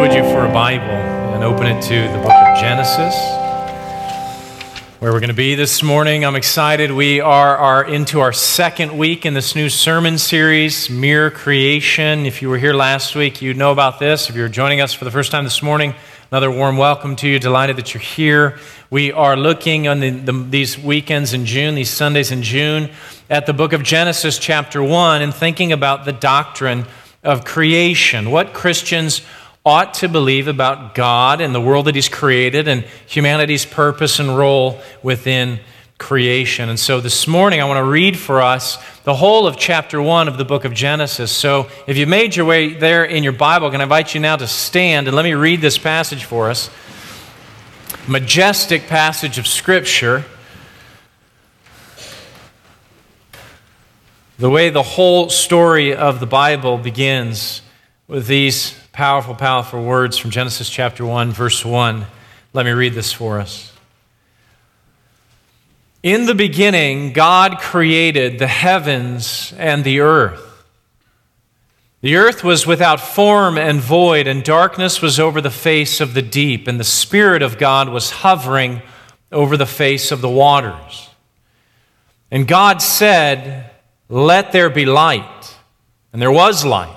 would you, for a Bible and open it to the book of Genesis, where we're going to be this morning. I'm excited. We are, are into our second week in this new sermon series, Mere Creation. If you were here last week, you know about this. If you're joining us for the first time this morning, another warm welcome to you. Delighted that you're here. We are looking on the, the, these weekends in June, these Sundays in June, at the book of Genesis, chapter 1, and thinking about the doctrine of creation. What Christians ought to believe about God and the world that He's created and humanity's purpose and role within creation. And so this morning I want to read for us the whole of chapter 1 of the book of Genesis. So if you made your way there in your Bible, can I invite you now to stand and let me read this passage for us. Majestic passage of Scripture. The way the whole story of the Bible begins with these powerful, powerful words from Genesis chapter 1, verse 1. Let me read this for us. In the beginning, God created the heavens and the earth. The earth was without form and void, and darkness was over the face of the deep, and the Spirit of God was hovering over the face of the waters. And God said, Let there be light. And there was light.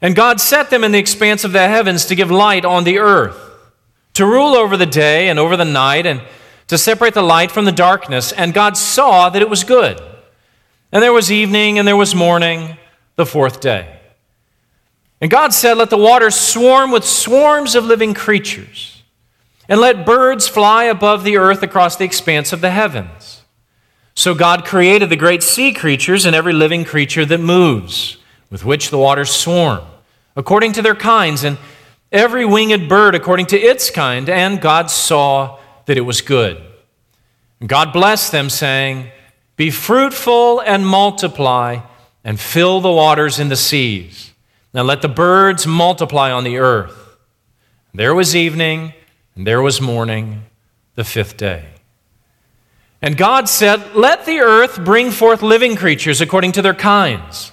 And God set them in the expanse of the heavens to give light on the earth, to rule over the day and over the night, and to separate the light from the darkness. And God saw that it was good. And there was evening and there was morning, the fourth day. And God said, Let the waters swarm with swarms of living creatures, and let birds fly above the earth across the expanse of the heavens. So God created the great sea creatures and every living creature that moves with which the waters swarm, according to their kinds, and every winged bird according to its kind. And God saw that it was good. And God blessed them, saying, Be fruitful and multiply, and fill the waters in the seas. Now let the birds multiply on the earth. There was evening, and there was morning, the fifth day. And God said, Let the earth bring forth living creatures according to their kinds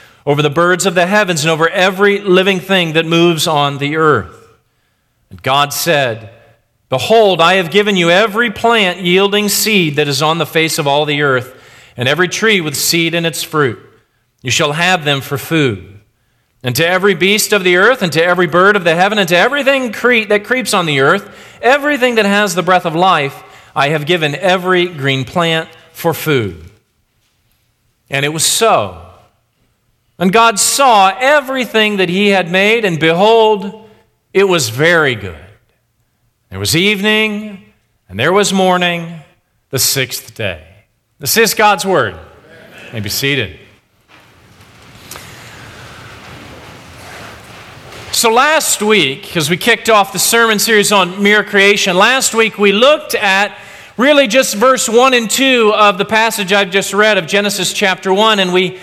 over the birds of the heavens and over every living thing that moves on the earth. And God said, Behold, I have given you every plant yielding seed that is on the face of all the earth and every tree with seed in its fruit. You shall have them for food. And to every beast of the earth, and to every bird of the heaven, and to everything cre- that creeps on the earth, everything that has the breath of life, I have given every green plant for food. And it was so. And God saw everything that He had made, and behold, it was very good. There was evening, and there was morning, the sixth day. This is God's word. You may be seated. So, last week, as we kicked off the sermon series on mere creation, last week we looked at really just verse 1 and 2 of the passage I've just read of Genesis chapter 1, and we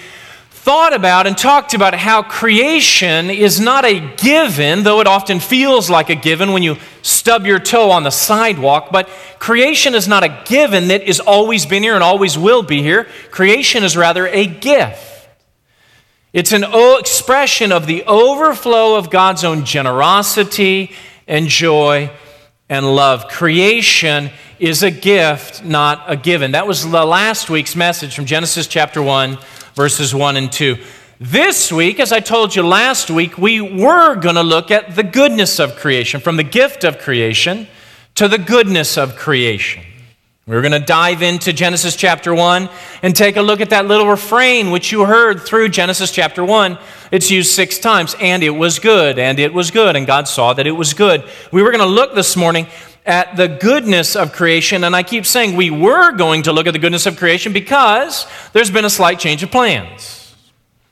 thought about and talked about how creation is not a given, though it often feels like a given when you stub your toe on the sidewalk. But creation is not a given that has always been here and always will be here. Creation is rather a gift. It's an expression of the overflow of God's own generosity and joy and love. Creation is a gift, not a given. That was the last week's message from Genesis chapter 1 verses 1 and 2. This week, as I told you last week, we were going to look at the goodness of creation, from the gift of creation to the goodness of creation. We're going to dive into Genesis chapter 1 and take a look at that little refrain which you heard through Genesis chapter 1. It's used six times, and it was good, and it was good, and God saw that it was good. We were going to look this morning at the goodness of creation. And I keep saying we were going to look at the goodness of creation because there's been a slight change of plans.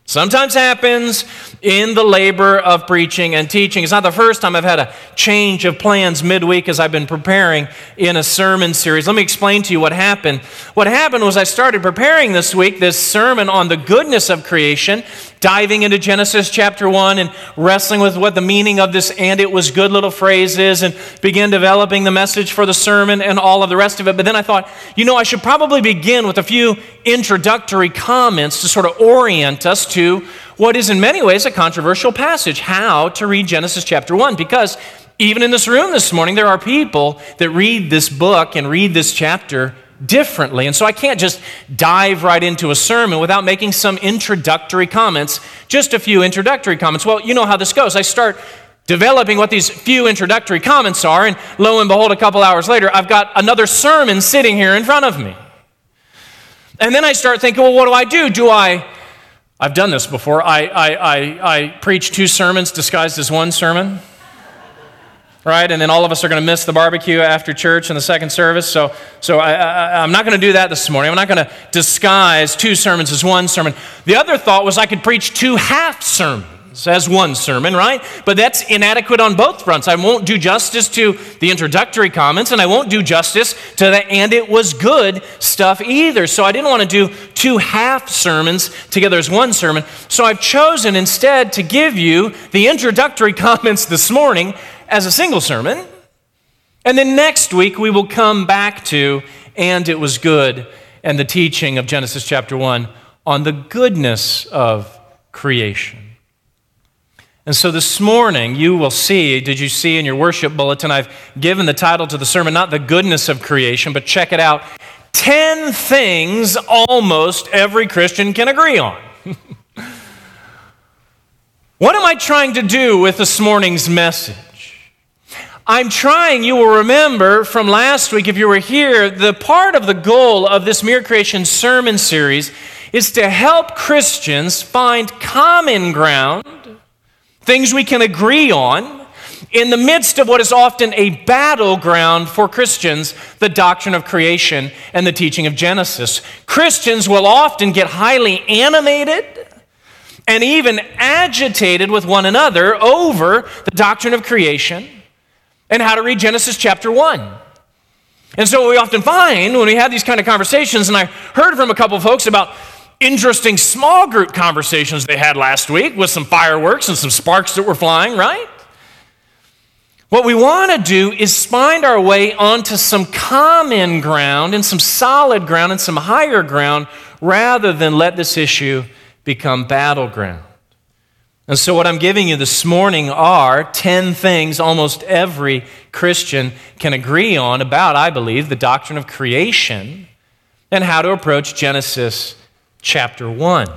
Sometimes happens in the labor of preaching and teaching. It's not the first time I've had a change of plans midweek as I've been preparing in a sermon series. Let me explain to you what happened. What happened was I started preparing this week this sermon on the goodness of creation, diving into Genesis chapter 1 and wrestling with what the meaning of this and it was good little phrase is and begin developing the message for the sermon and all of the rest of it. But then I thought, you know, I should probably begin with a few introductory comments to sort of orient us to what is in many ways a controversial passage how to read Genesis chapter 1. Because even in this room this morning, there are people that read this book and read this chapter differently. And so I can't just dive right into a sermon without making some introductory comments, just a few introductory comments. Well, you know how this goes. I start developing what these few introductory comments are, and lo and behold, a couple hours later, I've got another sermon sitting here in front of me. And then I start thinking, well, what do I do? Do I, I've done this before, I, I, I, I preach two sermons disguised as one sermon right? And then all of us are going to miss the barbecue after church and the second service. So, so I, am not going to do that this morning. I'm not going to disguise two sermons as one sermon. The other thought was I could preach two half sermons as one sermon, right? But that's inadequate on both fronts. I won't do justice to the introductory comments, and I won't do justice to the and it was good stuff either. So I didn't want to do two half sermons together as one sermon. So I've chosen instead to give you the introductory comments this morning as a single sermon. And then next week we will come back to, and it was good, and the teaching of Genesis chapter 1 on the goodness of creation. And so this morning, you will see, did you see in your worship bulletin, I've given the title to the sermon, not the goodness of creation, but check it out 10 things almost every Christian can agree on. what am I trying to do with this morning's message? I'm trying, you will remember from last week, if you were here, the part of the goal of this Mere Creation sermon series is to help Christians find common ground, things we can agree on, in the midst of what is often a battleground for Christians, the doctrine of creation and the teaching of Genesis. Christians will often get highly animated and even agitated with one another over the doctrine of creation and how to read Genesis chapter 1. And so, what we often find when we have these kind of conversations, and I heard from a couple folks about interesting small group conversations they had last week with some fireworks and some sparks that were flying, right? What we want to do is find our way onto some common ground and some solid ground and some higher ground rather than let this issue become battleground. And so, what I'm giving you this morning are 10 things almost every Christian can agree on about, I believe, the doctrine of creation and how to approach Genesis chapter 1.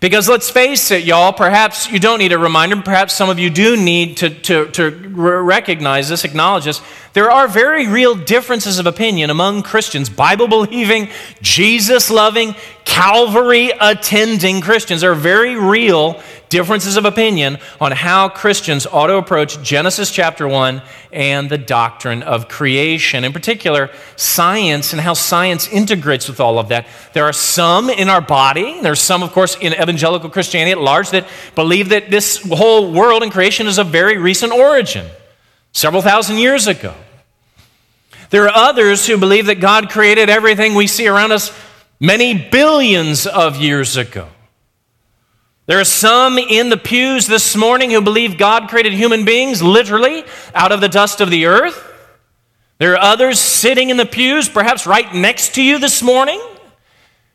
Because let's face it, y'all, perhaps you don't need a reminder. Perhaps some of you do need to, to, to recognize this, acknowledge this. There are very real differences of opinion among Christians, Bible believing, Jesus loving, Calvary attending Christians. There are very real differences of opinion on how Christians ought to approach Genesis chapter 1 and the doctrine of creation. In particular, science and how science integrates with all of that. There are some in our body, there's some, of course, in evangelical Christianity at large that believe that this whole world and creation is of very recent origin, several thousand years ago. There are others who believe that God created everything we see around us many billions of years ago. There are some in the pews this morning who believe God created human beings literally out of the dust of the earth. There are others sitting in the pews, perhaps right next to you this morning,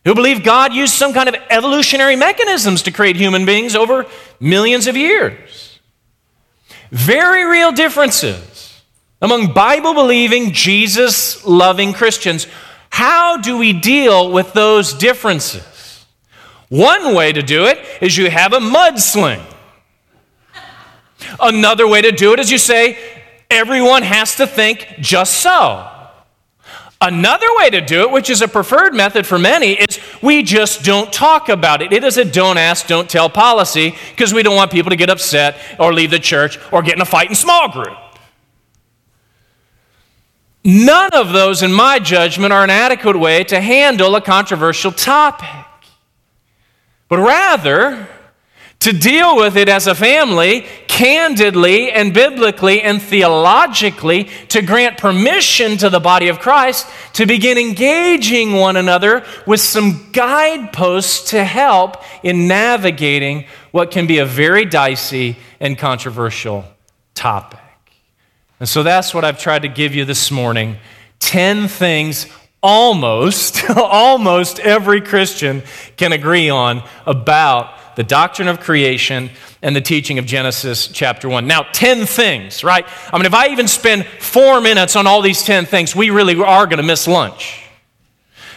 who believe God used some kind of evolutionary mechanisms to create human beings over millions of years. Very real differences among Bible believing, Jesus loving Christians. How do we deal with those differences? One way to do it is you have a mudsling. Another way to do it is you say, everyone has to think just so. Another way to do it, which is a preferred method for many, is we just don't talk about it. It is a don't ask, don't tell policy because we don't want people to get upset or leave the church or get in a fight in small group. None of those, in my judgment, are an adequate way to handle a controversial topic but rather to deal with it as a family, candidly and biblically and theologically, to grant permission to the body of Christ to begin engaging one another with some guideposts to help in navigating what can be a very dicey and controversial topic. And so that's what I've tried to give you this morning 10 things almost, almost every Christian can agree on about the doctrine of creation and the teaching of Genesis chapter 1. Now, 10 things, right? I mean, if I even spend four minutes on all these 10 things, we really are going to miss lunch.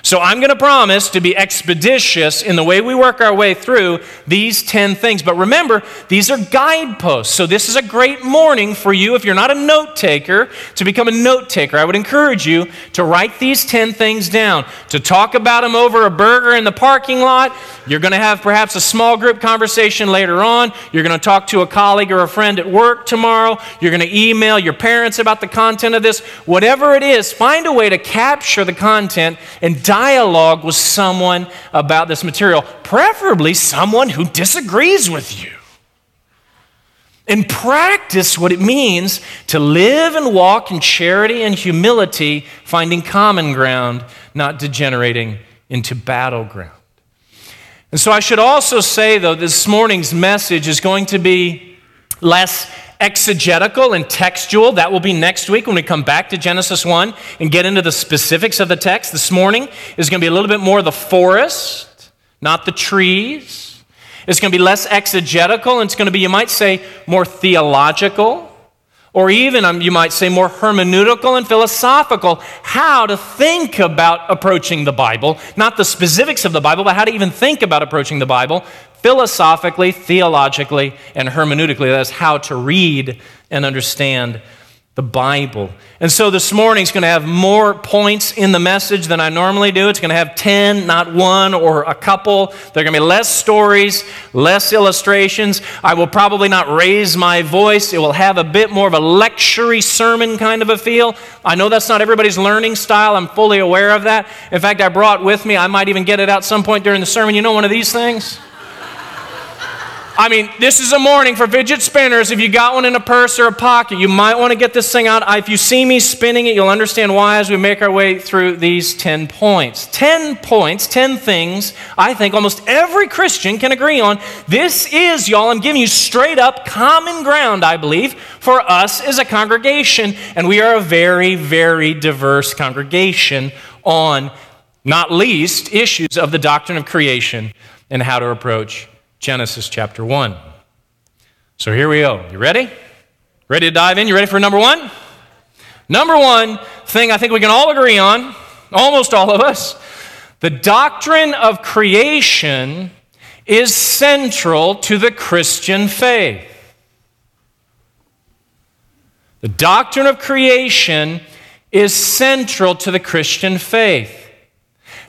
So I'm going to promise to be expeditious in the way we work our way through these 10 things. But remember, these are guideposts. So this is a great morning for you, if you're not a note taker, to become a note taker. I would encourage you to write these 10 things down, to talk about them over a burger in the parking lot. You're going to have perhaps a small group conversation later on. You're going to talk to a colleague or a friend at work tomorrow. You're going to email your parents about the content of this. Whatever it is, find a way to capture the content and dialogue with someone about this material, preferably someone who disagrees with you. And practice what it means to live and walk in charity and humility, finding common ground, not degenerating into battleground. And so I should also say, though, this morning's message is going to be less exegetical and textual. That will be next week when we come back to Genesis 1 and get into the specifics of the text. This morning is going to be a little bit more the forest, not the trees. It's going to be less exegetical and it's going to be, you might say, more theological. Or even, um, you might say, more hermeneutical and philosophical, how to think about approaching the Bible. Not the specifics of the Bible, but how to even think about approaching the Bible philosophically, theologically, and hermeneutically. That's how to read and understand the Bible. And so this morning is going to have more points in the message than I normally do. It's going to have 10, not one or a couple. There are going to be less stories, less illustrations. I will probably not raise my voice. It will have a bit more of a lectury sermon kind of a feel. I know that's not everybody's learning style. I'm fully aware of that. In fact, I brought with me, I might even get it out some point during the sermon. You know one of these things? I mean, this is a morning for fidget spinners. If you got one in a purse or a pocket, you might want to get this thing out. Uh, if you see me spinning it, you'll understand why as we make our way through these 10 points. 10 points, 10 things I think almost every Christian can agree on. This is, y'all, I'm giving you straight up common ground, I believe, for us as a congregation. And we are a very, very diverse congregation on not least issues of the doctrine of creation and how to approach Genesis chapter 1. So here we go. You ready? Ready to dive in? You ready for number one? Number one thing I think we can all agree on, almost all of us, the doctrine of creation is central to the Christian faith. The doctrine of creation is central to the Christian faith.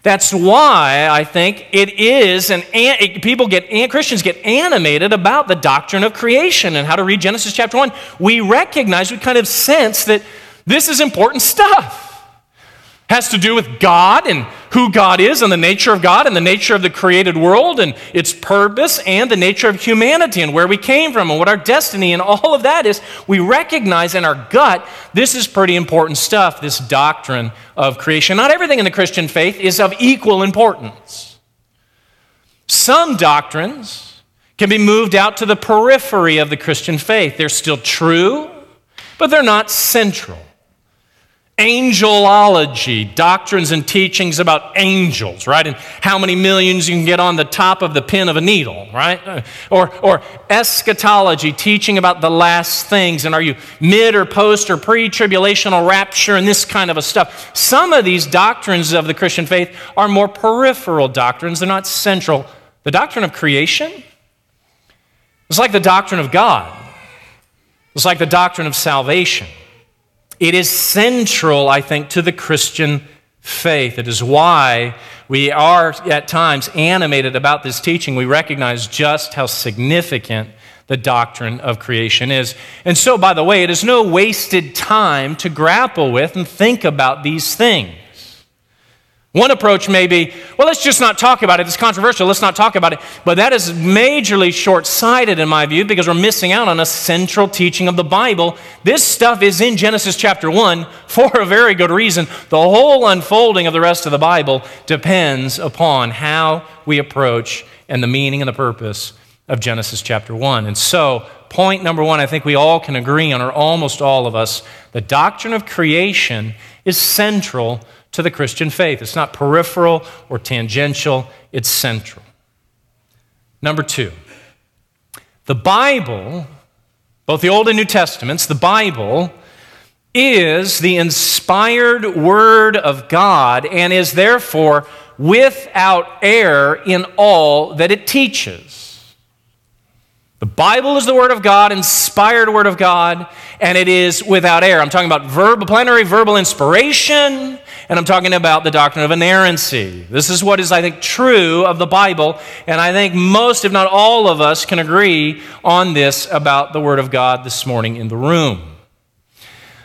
That's why I think it is, and people get, Christians get animated about the doctrine of creation and how to read Genesis chapter 1. We recognize, we kind of sense that this is important stuff has to do with God and who God is and the nature of God and the nature of the created world and its purpose and the nature of humanity and where we came from and what our destiny and all of that is. We recognize in our gut this is pretty important stuff, this doctrine of creation. Not everything in the Christian faith is of equal importance. Some doctrines can be moved out to the periphery of the Christian faith. They're still true, but they're not central angelology, doctrines and teachings about angels, right? And how many millions you can get on the top of the pin of a needle, right? Or, or eschatology, teaching about the last things. And are you mid or post or pre tribulational rapture and this kind of a stuff? Some of these doctrines of the Christian faith are more peripheral doctrines, they're not central. The doctrine of creation is like the doctrine of God, it's like the doctrine of salvation. It is central, I think, to the Christian faith. It is why we are at times animated about this teaching. We recognize just how significant the doctrine of creation is. And so, by the way, it is no wasted time to grapple with and think about these things. One approach may be, well, let's just not talk about it. It's controversial. Let's not talk about it. But that is majorly short sighted in my view because we're missing out on a central teaching of the Bible. This stuff is in Genesis chapter 1 for a very good reason. The whole unfolding of the rest of the Bible depends upon how we approach and the meaning and the purpose of Genesis chapter 1. And so, point number one, I think we all can agree on, or almost all of us, the doctrine of creation is central to the Christian faith. It's not peripheral or tangential, it's central. Number two, the Bible, both the Old and New Testaments, the Bible is the inspired Word of God and is therefore without error in all that it teaches. The Bible is the Word of God, inspired Word of God, and it is without error. I'm talking about verbal, plenary verbal inspiration, and I'm talking about the doctrine of inerrancy. This is what is, I think, true of the Bible, and I think most, if not all of us, can agree on this about the Word of God this morning in the room.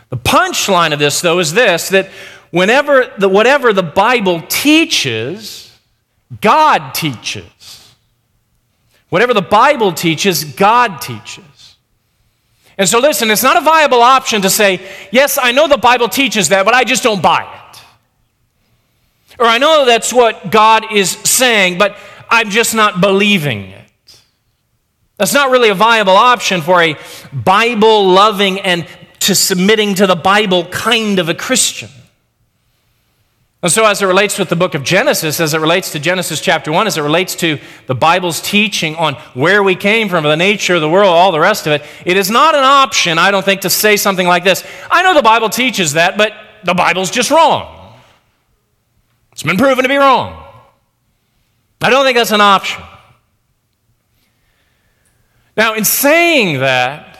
The punchline of this, though, is this that whenever the, whatever the Bible teaches, God teaches. Whatever the Bible teaches, God teaches. And so, listen, it's not a viable option to say, yes, I know the Bible teaches that, but I just don't buy it. Or I know that's what God is saying, but I'm just not believing it. That's not really a viable option for a Bible loving and to submitting to the Bible kind of a Christian. And so, as it relates with the book of Genesis, as it relates to Genesis chapter 1, as it relates to the Bible's teaching on where we came from, the nature of the world, all the rest of it, it is not an option, I don't think, to say something like this I know the Bible teaches that, but the Bible's just wrong. It's been proven to be wrong. I don't think that's an option. Now, in saying that,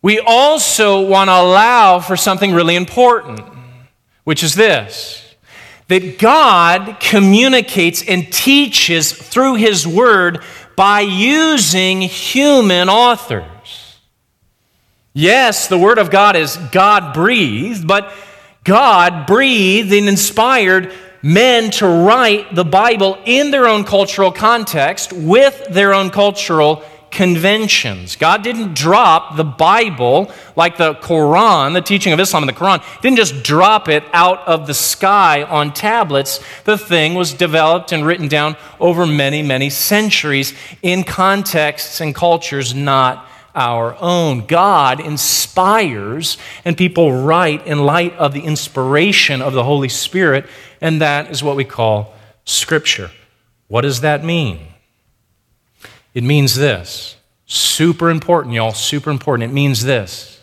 we also want to allow for something really important, which is this that God communicates and teaches through His Word by using human authors. Yes, the Word of God is God breathed, but God breathed and inspired men to write the Bible in their own cultural context with their own cultural conventions. God didn't drop the Bible like the Quran, the teaching of Islam and the Quran, didn't just drop it out of the sky on tablets. The thing was developed and written down over many, many centuries in contexts and cultures not our own. God inspires, and people write in light of the inspiration of the Holy Spirit, and that is what we call Scripture. What does that mean? It means this super important, y'all, super important. It means this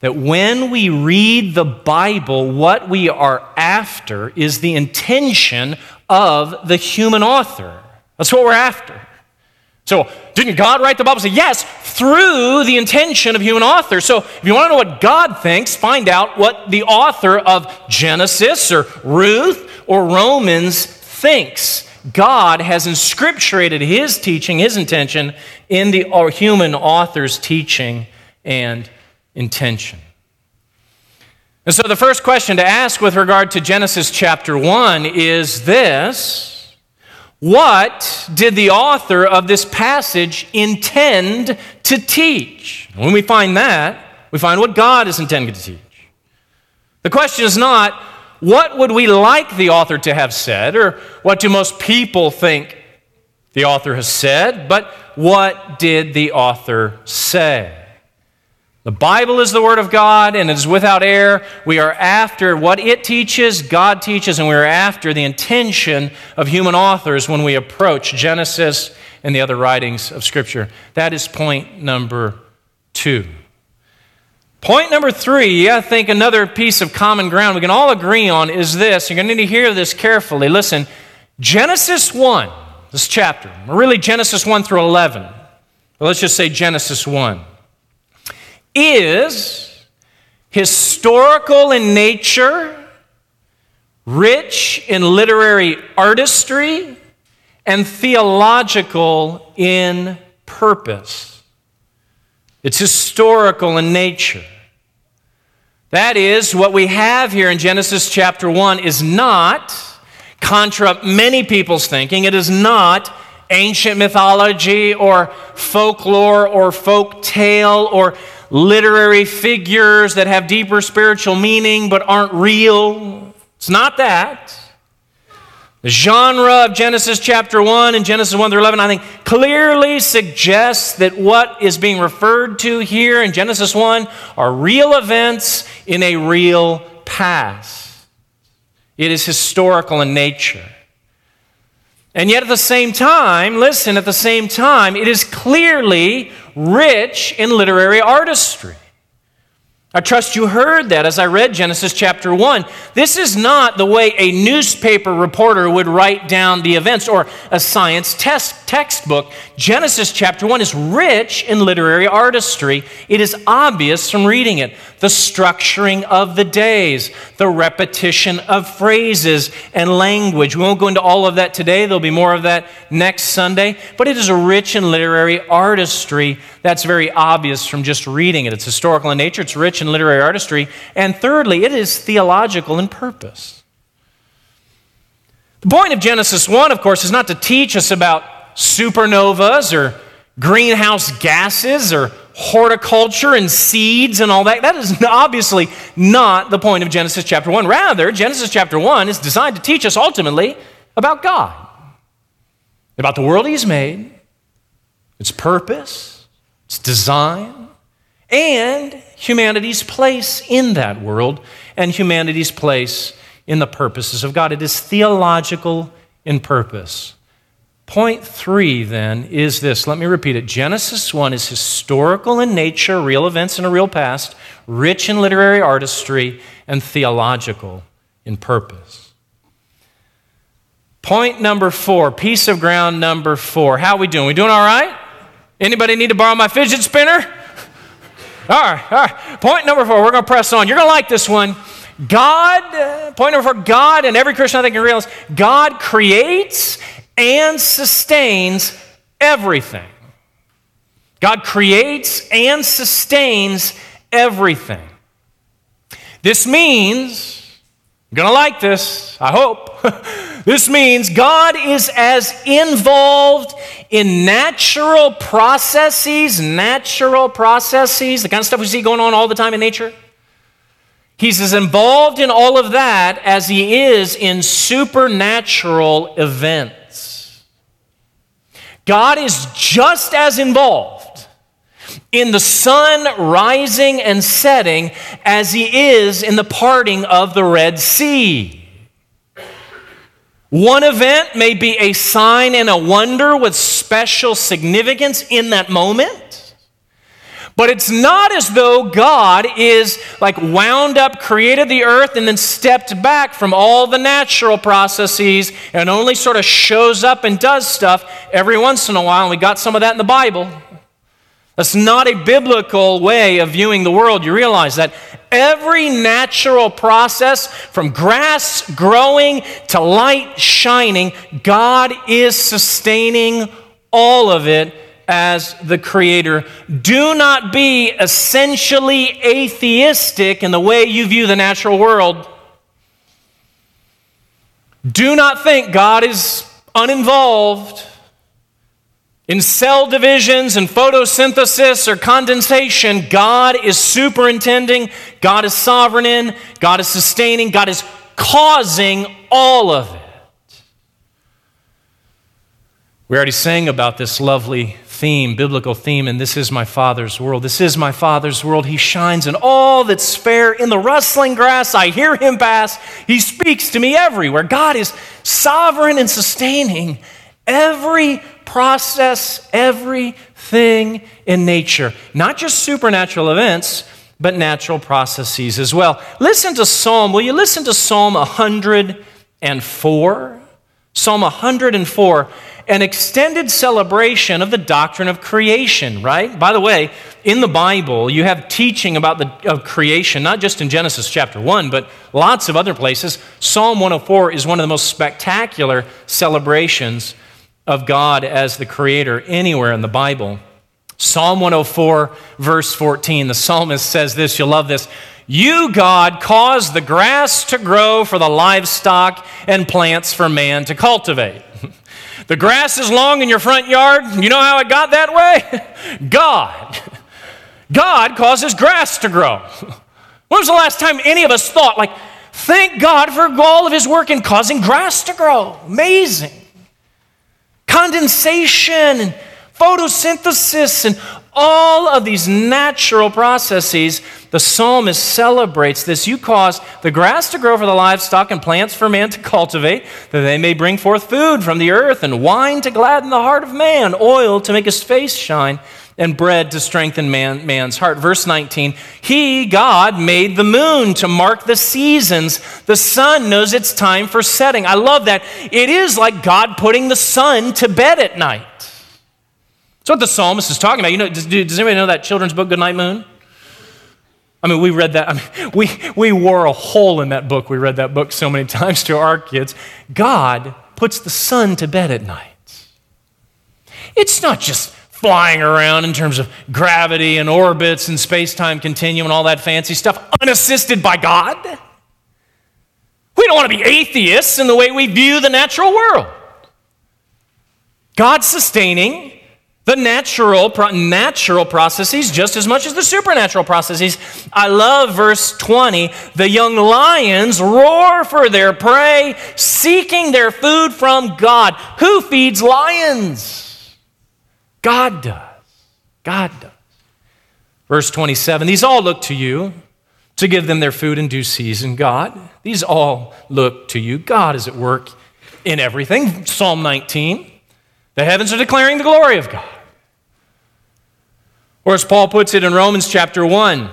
that when we read the Bible, what we are after is the intention of the human author. That's what we're after. So, didn't God write the Bible? Say, yes, through the intention of human authors. So, if you want to know what God thinks, find out what the author of Genesis or Ruth or Romans thinks. God has inscripturated his teaching, his intention, in the human author's teaching and intention. And so, the first question to ask with regard to Genesis chapter 1 is this what did the author of this passage intend to teach? When we find that, we find what God is intending to teach. The question is not, what would we like the author to have said, or what do most people think the author has said, but what did the author say? The Bible is the Word of God and it is without error. We are after what it teaches, God teaches, and we are after the intention of human authors when we approach Genesis and the other writings of Scripture. That is point number two. Point number three, I think another piece of common ground we can all agree on is this. You're going to need to hear this carefully. Listen, Genesis 1, this chapter, really Genesis 1 through 11, but let's just say Genesis 1 is historical in nature, rich in literary artistry, and theological in purpose. It's historical in nature. That is, what we have here in Genesis chapter 1 is not, contra many people's thinking, it is not ancient mythology or folklore or folk tale or literary figures that have deeper spiritual meaning but aren't real. It's not that. The genre of Genesis chapter 1 and Genesis 1 through 11, I think, clearly suggests that what is being referred to here in Genesis 1 are real events in a real past. It is historical in nature. And yet, at the same time, listen, at the same time, it is clearly rich in literary artistry. I trust you heard that as I read Genesis chapter 1. This is not the way a newspaper reporter would write down the events or a science test textbook. Genesis chapter 1 is rich in literary artistry. It is obvious from reading it. The structuring of the days, the repetition of phrases and language. We won't go into all of that today. There'll be more of that next Sunday. But it is rich in literary artistry that's very obvious from just reading it. It's historical in nature, it's rich in literary artistry, and thirdly, it is theological in purpose. The point of Genesis 1, of course, is not to teach us about supernovas or greenhouse gases or horticulture and seeds and all that. That is obviously not the point of Genesis chapter 1. Rather, Genesis chapter 1 is designed to teach us ultimately about God, about the world He's made, its purpose, its design, and humanity's place in that world and humanity's place in the purposes of God. It is theological in purpose. Point three, then, is this. Let me repeat it. Genesis 1 is historical in nature, real events in a real past, rich in literary artistry, and theological in purpose. Point number four, piece of ground number four. How are we doing? We doing all right? Anybody need to borrow my fidget spinner? All right, all right. Point number four, we're going to press on. You're going to like this one. God, point number four, God, and every Christian I think can realize, God creates and sustains everything. God creates and sustains everything. This means You're going to like this, I hope. this means God is as involved in natural processes, natural processes, the kind of stuff we see going on all the time in nature. He's as involved in all of that as he is in supernatural events. God is just as involved in the sun rising and setting as he is in the parting of the Red Sea. One event may be a sign and a wonder with special significance in that moment. But it's not as though God is like wound up, created the earth, and then stepped back from all the natural processes and only sort of shows up and does stuff every once in a while. And we got some of that in the Bible. That's not a biblical way of viewing the world. You realize that every natural process, from grass growing to light shining, God is sustaining all of it as the creator. Do not be essentially atheistic in the way you view the natural world. Do not think God is uninvolved in cell divisions and photosynthesis or condensation, God is superintending, God is sovereign in, God is sustaining, God is causing all of it. We already sang about this lovely theme, biblical theme, and this is my Father's world. This is my Father's world. He shines in all that's fair. In the rustling grass, I hear him pass. He speaks to me everywhere. God is sovereign and sustaining every process everything in nature, not just supernatural events, but natural processes as well. Listen to Psalm, will you listen to Psalm 104? Psalm 104, an extended celebration of the doctrine of creation, right? By the way, in the Bible, you have teaching about the of creation, not just in Genesis chapter 1, but lots of other places. Psalm 104 is one of the most spectacular celebrations of God as the creator anywhere in the Bible. Psalm 104, verse 14, the psalmist says this, you'll love this. You, God, caused the grass to grow for the livestock and plants for man to cultivate. The grass is long in your front yard. You know how it got that way? God. God causes grass to grow. When was the last time any of us thought, like, thank God for all of his work in causing grass to grow? Amazing condensation and photosynthesis and all of these natural processes, the psalmist celebrates this. You cause the grass to grow for the livestock and plants for man to cultivate, that they may bring forth food from the earth and wine to gladden the heart of man, oil to make his face shine, and bread to strengthen man, man's heart. Verse 19 He, God, made the moon to mark the seasons. The sun knows it's time for setting. I love that. It is like God putting the sun to bed at night. That's what the psalmist is talking about. You know, does, does anybody know that children's book, Good Night Moon? I mean, we read that. I mean, we, we wore a hole in that book. We read that book so many times to our kids. God puts the sun to bed at night. It's not just flying around in terms of gravity and orbits and space time continuum and all that fancy stuff, unassisted by God. We don't want to be atheists in the way we view the natural world. God sustaining the natural, natural processes just as much as the supernatural processes. I love verse 20. The young lions roar for their prey, seeking their food from God. Who feeds lions? God does. God does. Verse 27 These all look to you to give them their food in due season. God, these all look to you. God is at work in everything. Psalm 19 The heavens are declaring the glory of God. Or as Paul puts it in Romans chapter 1,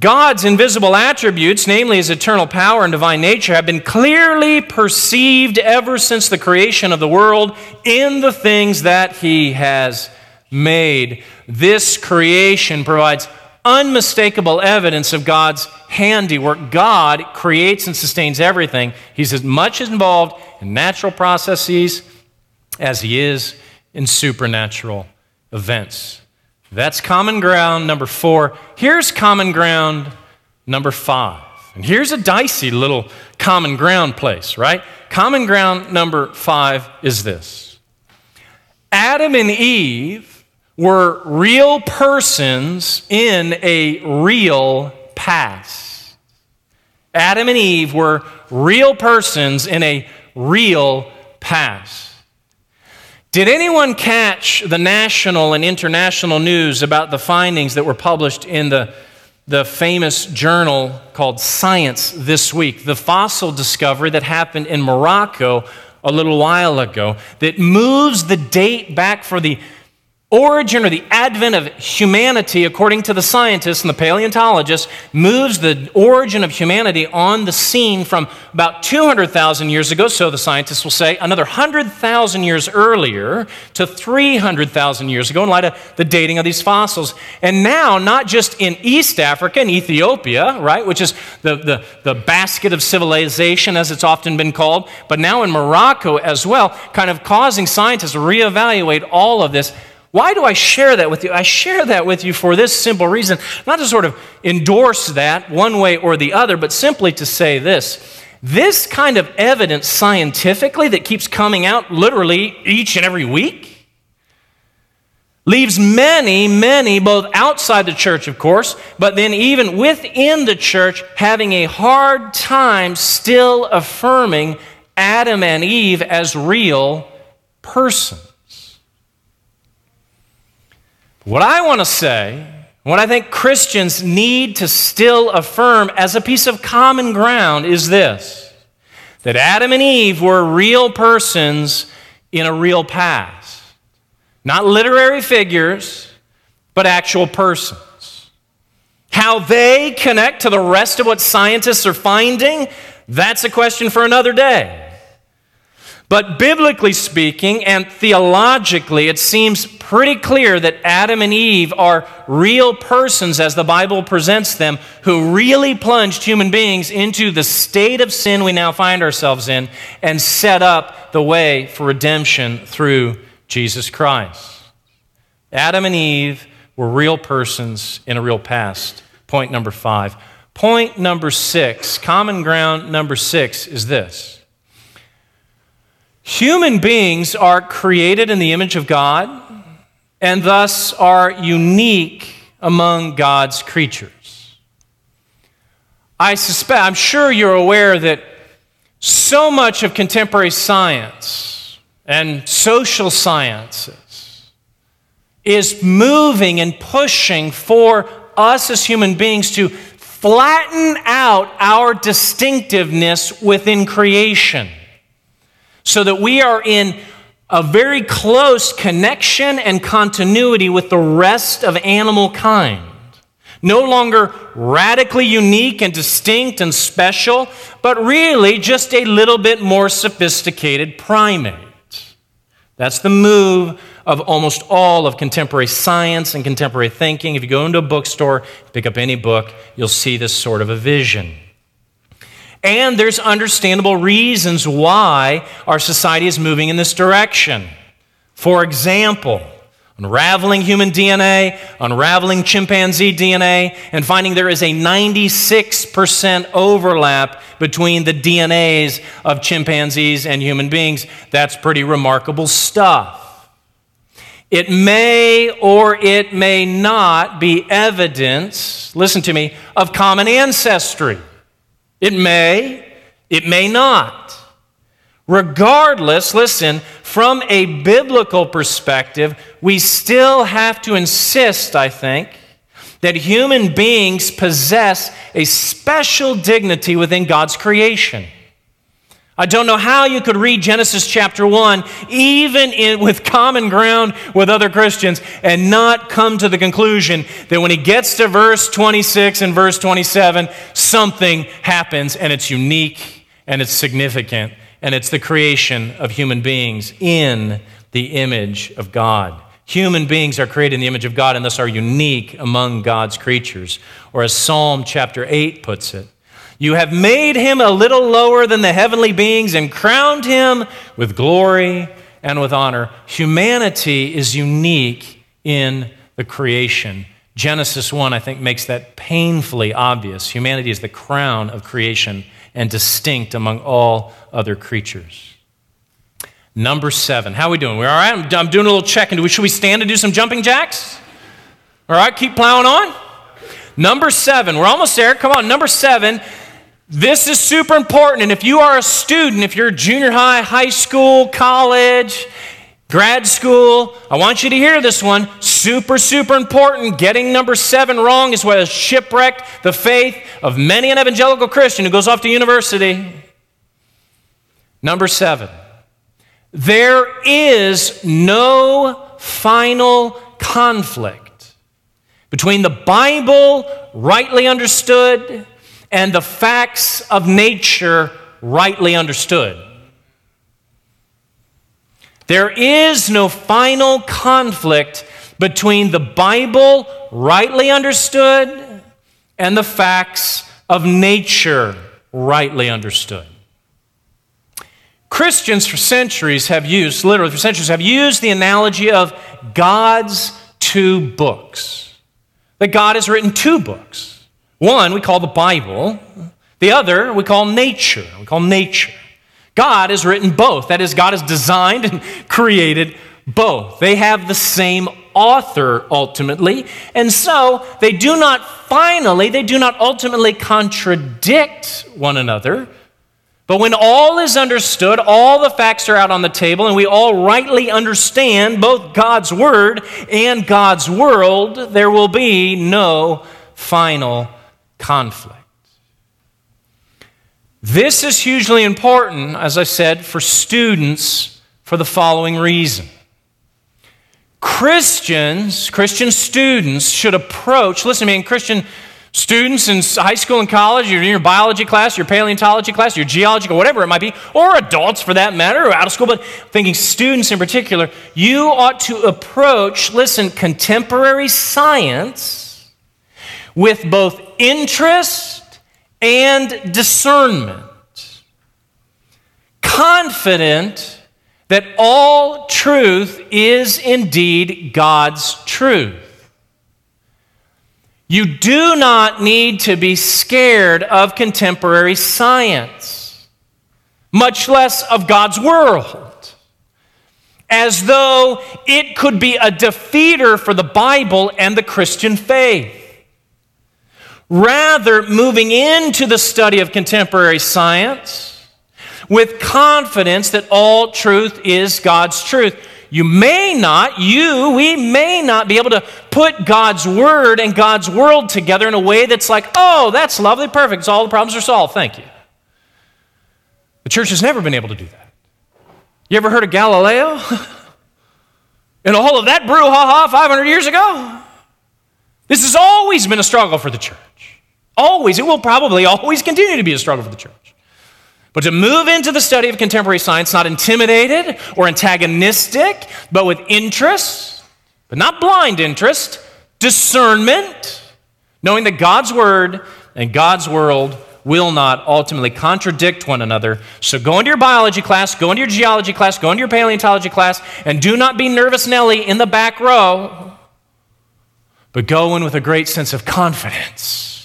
God's invisible attributes, namely his eternal power and divine nature, have been clearly perceived ever since the creation of the world in the things that he has made. This creation provides unmistakable evidence of God's handiwork. God creates and sustains everything. He's as much involved in natural processes as he is in supernatural events. That's common ground number four. Here's common ground number five. And here's a dicey little common ground place, right? Common ground number five is this Adam and Eve were real persons in a real past. Adam and Eve were real persons in a real past. Did anyone catch the national and international news about the findings that were published in the, the famous journal called Science this week? The fossil discovery that happened in Morocco a little while ago that moves the date back for the origin or the advent of humanity, according to the scientists and the paleontologists, moves the origin of humanity on the scene from about 200,000 years ago, so the scientists will say, another 100,000 years earlier to 300,000 years ago in light of the dating of these fossils. And now, not just in East Africa, and Ethiopia, right, which is the, the, the basket of civilization, as it's often been called, but now in Morocco as well, kind of causing scientists to reevaluate all of this why do I share that with you? I share that with you for this simple reason, not to sort of endorse that one way or the other, but simply to say this. This kind of evidence scientifically that keeps coming out literally each and every week leaves many, many, both outside the church, of course, but then even within the church, having a hard time still affirming Adam and Eve as real persons. What I want to say, what I think Christians need to still affirm as a piece of common ground is this that Adam and Eve were real persons in a real past. Not literary figures, but actual persons. How they connect to the rest of what scientists are finding, that's a question for another day. But biblically speaking and theologically, it seems pretty clear that Adam and Eve are real persons as the Bible presents them who really plunged human beings into the state of sin we now find ourselves in and set up the way for redemption through Jesus Christ. Adam and Eve were real persons in a real past. Point number five. Point number six, common ground number six, is this. Human beings are created in the image of God and thus are unique among God's creatures. I suspect, I'm sure you're aware that so much of contemporary science and social sciences is moving and pushing for us as human beings to flatten out our distinctiveness within creation so that we are in a very close connection and continuity with the rest of animal kind. No longer radically unique and distinct and special, but really just a little bit more sophisticated primate. That's the move of almost all of contemporary science and contemporary thinking. If you go into a bookstore, pick up any book, you'll see this sort of a vision. And there's understandable reasons why our society is moving in this direction. For example, unraveling human DNA, unraveling chimpanzee DNA, and finding there is a 96% overlap between the DNAs of chimpanzees and human beings. That's pretty remarkable stuff. It may or it may not be evidence, listen to me, of common ancestry. It may, it may not. Regardless, listen, from a biblical perspective, we still have to insist, I think, that human beings possess a special dignity within God's creation. I don't know how you could read Genesis chapter 1, even in, with common ground with other Christians, and not come to the conclusion that when he gets to verse 26 and verse 27, something happens and it's unique and it's significant, and it's the creation of human beings in the image of God. Human beings are created in the image of God and thus are unique among God's creatures. Or as Psalm chapter 8 puts it, you have made him a little lower than the heavenly beings and crowned him with glory and with honor. Humanity is unique in the creation, Genesis 1, I think, makes that painfully obvious. Humanity is the crown of creation and distinct among all other creatures. Number seven. How are we doing? We all right? I'm, I'm doing a little check. Should we stand and do some jumping jacks? All right, keep plowing on. Number seven. We're almost there. Come on. Number seven. This is super important. And if you are a student, if you're junior high, high school, college, grad school, I want you to hear this one. Super, super important. Getting number seven wrong is what has shipwrecked the faith of many an evangelical Christian who goes off to university. Number seven. There is no final conflict between the Bible, rightly understood, and the facts of nature, rightly understood. There is no final conflict between the Bible, rightly understood, and the facts of nature, rightly understood. Christians for centuries have used, literally for centuries, have used the analogy of God's two books. That God has written two books. One we call the Bible, the other we call nature. We call nature. God has written both. That is, God has designed and created both. They have the same author ultimately. And so they do not finally, they do not ultimately contradict one another but when all is understood, all the facts are out on the table, and we all rightly understand both God's word and God's world, there will be no final conflict. This is hugely important, as I said, for students for the following reason. Christians, Christian students should approach, listen to me, in Christian Students in high school and college, you're in your biology class, your paleontology class, your geology, or whatever it might be, or adults for that matter, or out of school, but thinking students in particular, you ought to approach, listen, contemporary science with both interest and discernment. Confident that all truth is indeed God's truth. You do not need to be scared of contemporary science, much less of God's world, as though it could be a defeater for the Bible and the Christian faith. Rather, moving into the study of contemporary science with confidence that all truth is God's truth. You may not, you, we may not be able to put God's word and God's world together in a way that's like, oh, that's lovely, perfect. All the problems are solved. Thank you. The church has never been able to do that. You ever heard of Galileo? and all of that brouhaha 500 years ago? This has always been a struggle for the church. Always. It will probably always continue to be a struggle for the church. But to move into the study of contemporary science, not intimidated or antagonistic, but with interest, but not blind interest, discernment, knowing that God's word and God's world will not ultimately contradict one another. So go into your biology class, go into your geology class, go into your paleontology class, and do not be nervous Nelly in the back row, but go in with a great sense of confidence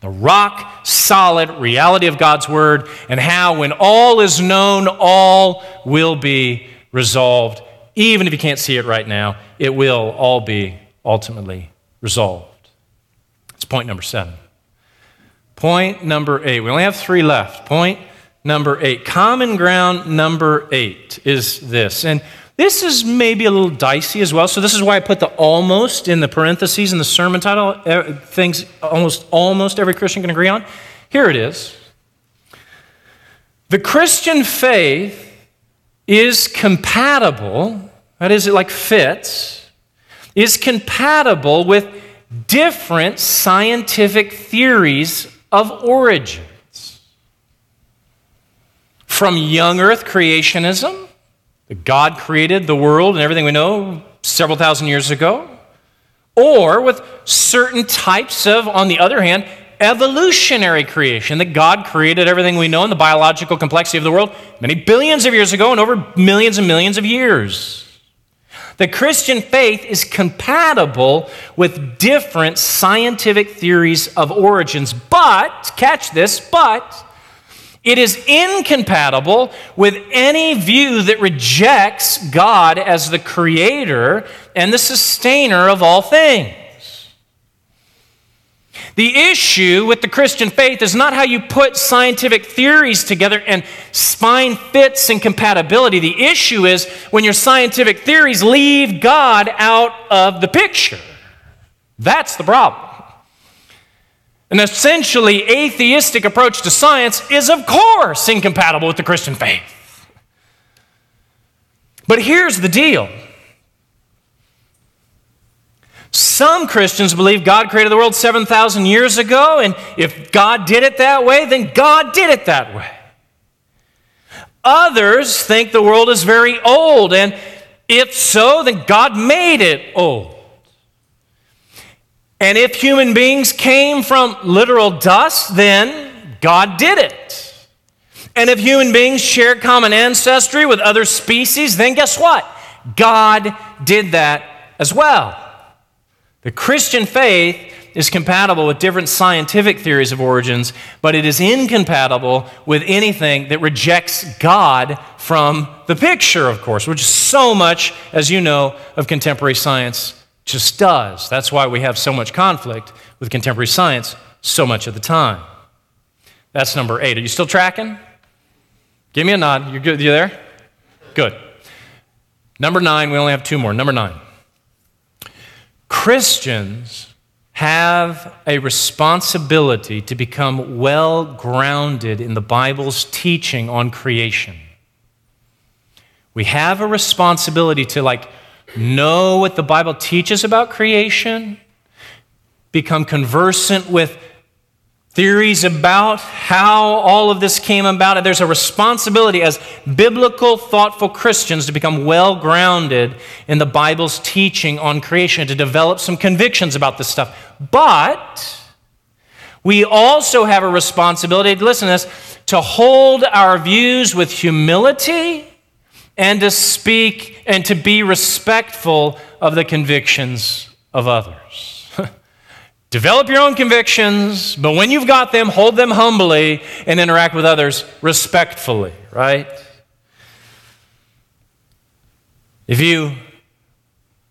the rock solid reality of God's word, and how, when all is known, all will be resolved. Even if you can't see it right now, it will all be ultimately resolved. It's point number seven. Point number eight. We only have three left. Point number eight. Common ground number eight is this. And this is maybe a little dicey as well. So this is why I put the almost in the parentheses in the sermon title. Things almost almost every Christian can agree on. Here it is. The Christian faith is compatible, that is, it like fits, is compatible with different scientific theories of origins. From young earth creationism that God created the world and everything we know several thousand years ago, or with certain types of, on the other hand, evolutionary creation, that God created everything we know in the biological complexity of the world many billions of years ago and over millions and millions of years. The Christian faith is compatible with different scientific theories of origins, but, catch this, but, it is incompatible with any view that rejects God as the creator and the sustainer of all things. The issue with the Christian faith is not how you put scientific theories together and find fits and compatibility. The issue is when your scientific theories leave God out of the picture. That's the problem. An essentially atheistic approach to science is, of course, incompatible with the Christian faith. But here's the deal some Christians believe God created the world 7,000 years ago, and if God did it that way, then God did it that way. Others think the world is very old, and if so, then God made it old. And if human beings came from literal dust, then God did it. And if human beings share common ancestry with other species, then guess what? God did that as well. The Christian faith is compatible with different scientific theories of origins, but it is incompatible with anything that rejects God from the picture, of course, which is so much, as you know, of contemporary science just does. That's why we have so much conflict with contemporary science so much of the time. That's number eight. Are you still tracking? Give me a nod. You're good. You there? Good. Number nine, we only have two more. Number nine. Christians have a responsibility to become well grounded in the Bible's teaching on creation. We have a responsibility to, like, know what the Bible teaches about creation, become conversant with theories about how all of this came about. There's a responsibility as biblical, thoughtful Christians to become well grounded in the Bible's teaching on creation, to develop some convictions about this stuff. But we also have a responsibility, to listen to this, to hold our views with humility and to speak and to be respectful of the convictions of others. Develop your own convictions, but when you've got them, hold them humbly and interact with others respectfully, right? If you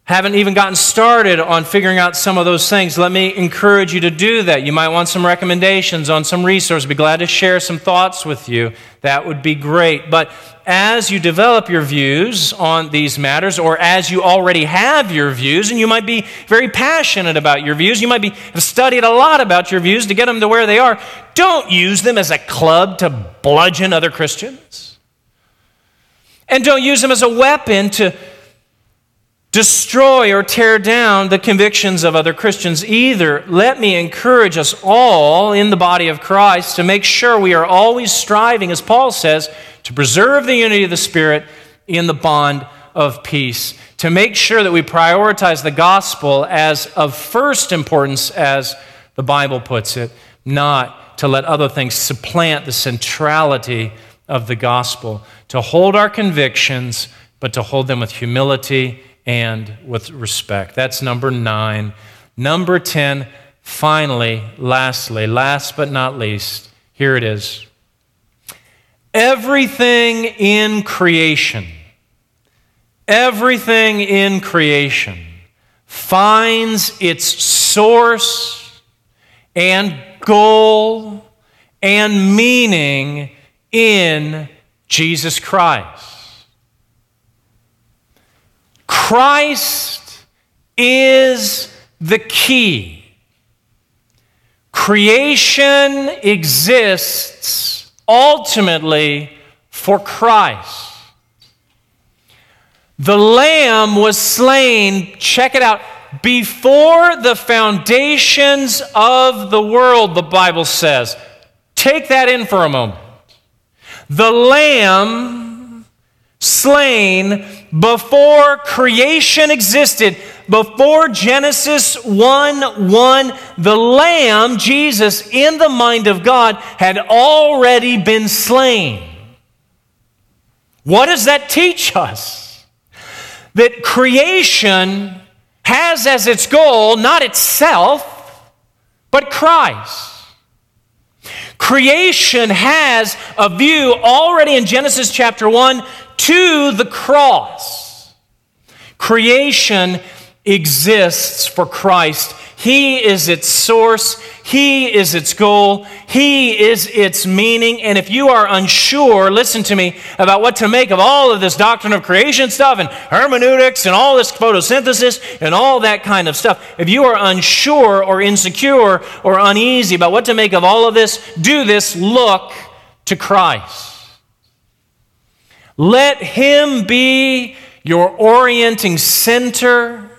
haven't even gotten started on figuring out some of those things, let me encourage you to do that. You might want some recommendations on some resources. Be glad to share some thoughts with you. That would be great. But as you develop your views on these matters, or as you already have your views, and you might be very passionate about your views, you might be, have studied a lot about your views to get them to where they are, don't use them as a club to bludgeon other Christians. And don't use them as a weapon to destroy or tear down the convictions of other Christians either. Let me encourage us all in the body of Christ to make sure we are always striving, as Paul says, to preserve the unity of the Spirit in the bond of peace, to make sure that we prioritize the gospel as of first importance, as the Bible puts it, not to let other things supplant the centrality of the gospel, to hold our convictions, but to hold them with humility and with respect. That's number nine. Number 10, finally, lastly, last but not least, here it is. Everything in creation, everything in creation finds its source and goal and meaning in Jesus Christ. Christ is the key. Creation exists ultimately for Christ. The Lamb was slain, check it out, before the foundations of the world, the Bible says. Take that in for a moment. The Lamb slain before creation existed, before Genesis 1 1, the Lamb, Jesus, in the mind of God, had already been slain. What does that teach us? that creation has as its goal not itself, but Christ. Creation has a view already in Genesis chapter 1 to the cross. Creation exists for Christ. He is its source. He is its goal. He is its meaning. And if you are unsure, listen to me, about what to make of all of this doctrine of creation stuff and hermeneutics and all this photosynthesis and all that kind of stuff, if you are unsure or insecure or uneasy about what to make of all of this, do this. Look to Christ. Let Him be your orienting center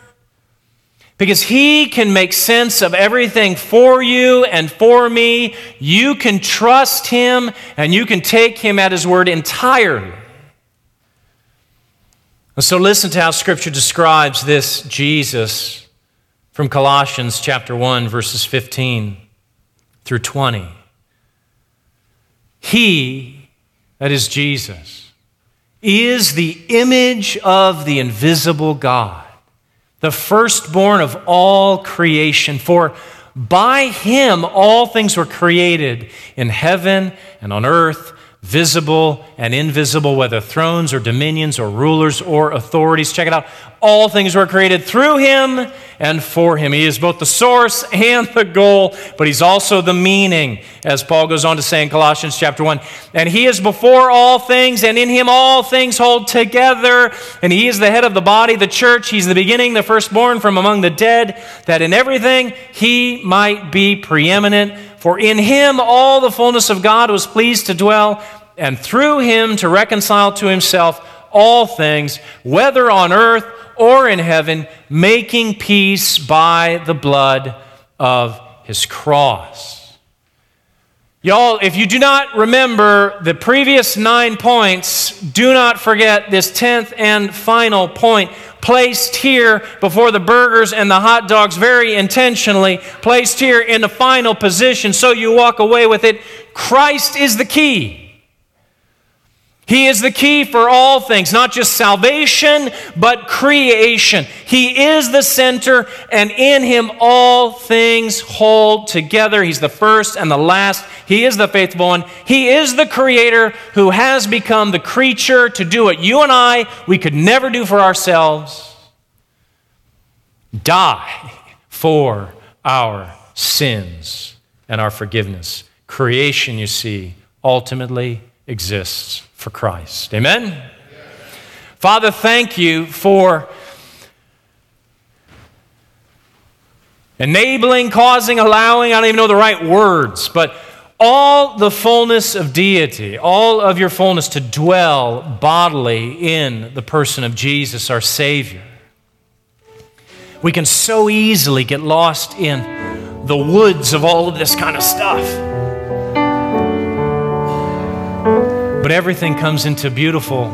because He can make sense of everything for you and for me. You can trust Him and you can take Him at His word entirely. So, listen to how Scripture describes this Jesus from Colossians chapter 1, verses 15 through 20. He, that is Jesus, is the image of the invisible God the firstborn of all creation. For by him all things were created in heaven and on earth visible and invisible, whether thrones or dominions or rulers or authorities. Check it out. All things were created through him and for him. He is both the source and the goal, but he's also the meaning, as Paul goes on to say in Colossians chapter 1. And he is before all things, and in him all things hold together. And he is the head of the body, the church. He's the beginning, the firstborn from among the dead, that in everything he might be preeminent. For in him all the fullness of God was pleased to dwell, and through him to reconcile to himself all things, whether on earth or in heaven, making peace by the blood of his cross. Y'all, if you do not remember the previous nine points, do not forget this tenth and final point, placed here before the burgers and the hot dogs very intentionally, placed here in the final position so you walk away with it. Christ is the key. He is the key for all things, not just salvation, but creation. He is the center, and in Him all things hold together. He's the first and the last. He is the faithful one. He is the creator who has become the creature to do what you and I, we could never do for ourselves die for our sins and our forgiveness. Creation, you see, ultimately exists for Christ. Amen? Father, thank you for enabling, causing, allowing, I don't even know the right words, but all the fullness of deity, all of your fullness to dwell bodily in the person of Jesus, our Savior. We can so easily get lost in the woods of all of this kind of stuff. But everything comes into beautiful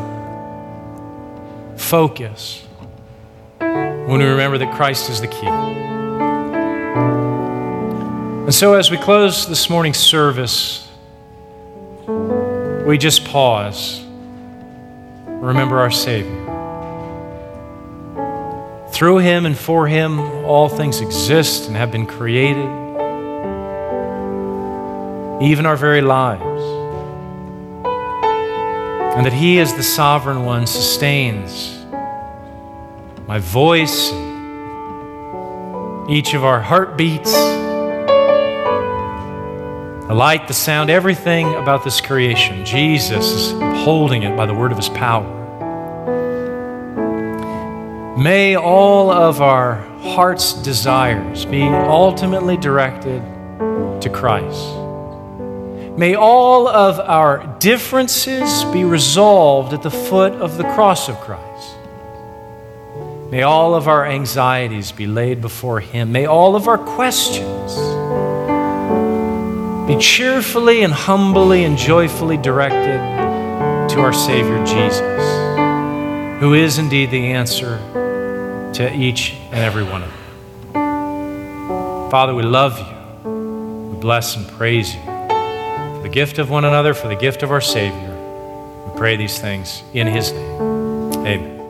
focus when we remember that Christ is the key. And so, as we close this morning's service, we just pause, remember our Savior. Through Him and for Him, all things exist and have been created, even our very lives and that He, as the sovereign one, sustains my voice, each of our heartbeats, the light, the sound, everything about this creation. Jesus is holding it by the word of His power. May all of our heart's desires be ultimately directed to Christ. May all of our differences be resolved at the foot of the cross of Christ. May all of our anxieties be laid before Him. May all of our questions be cheerfully and humbly and joyfully directed to our Savior Jesus, who is indeed the answer to each and every one of them. Father, we love you. We bless and praise you gift of one another, for the gift of our Savior. We pray these things in His name. Amen.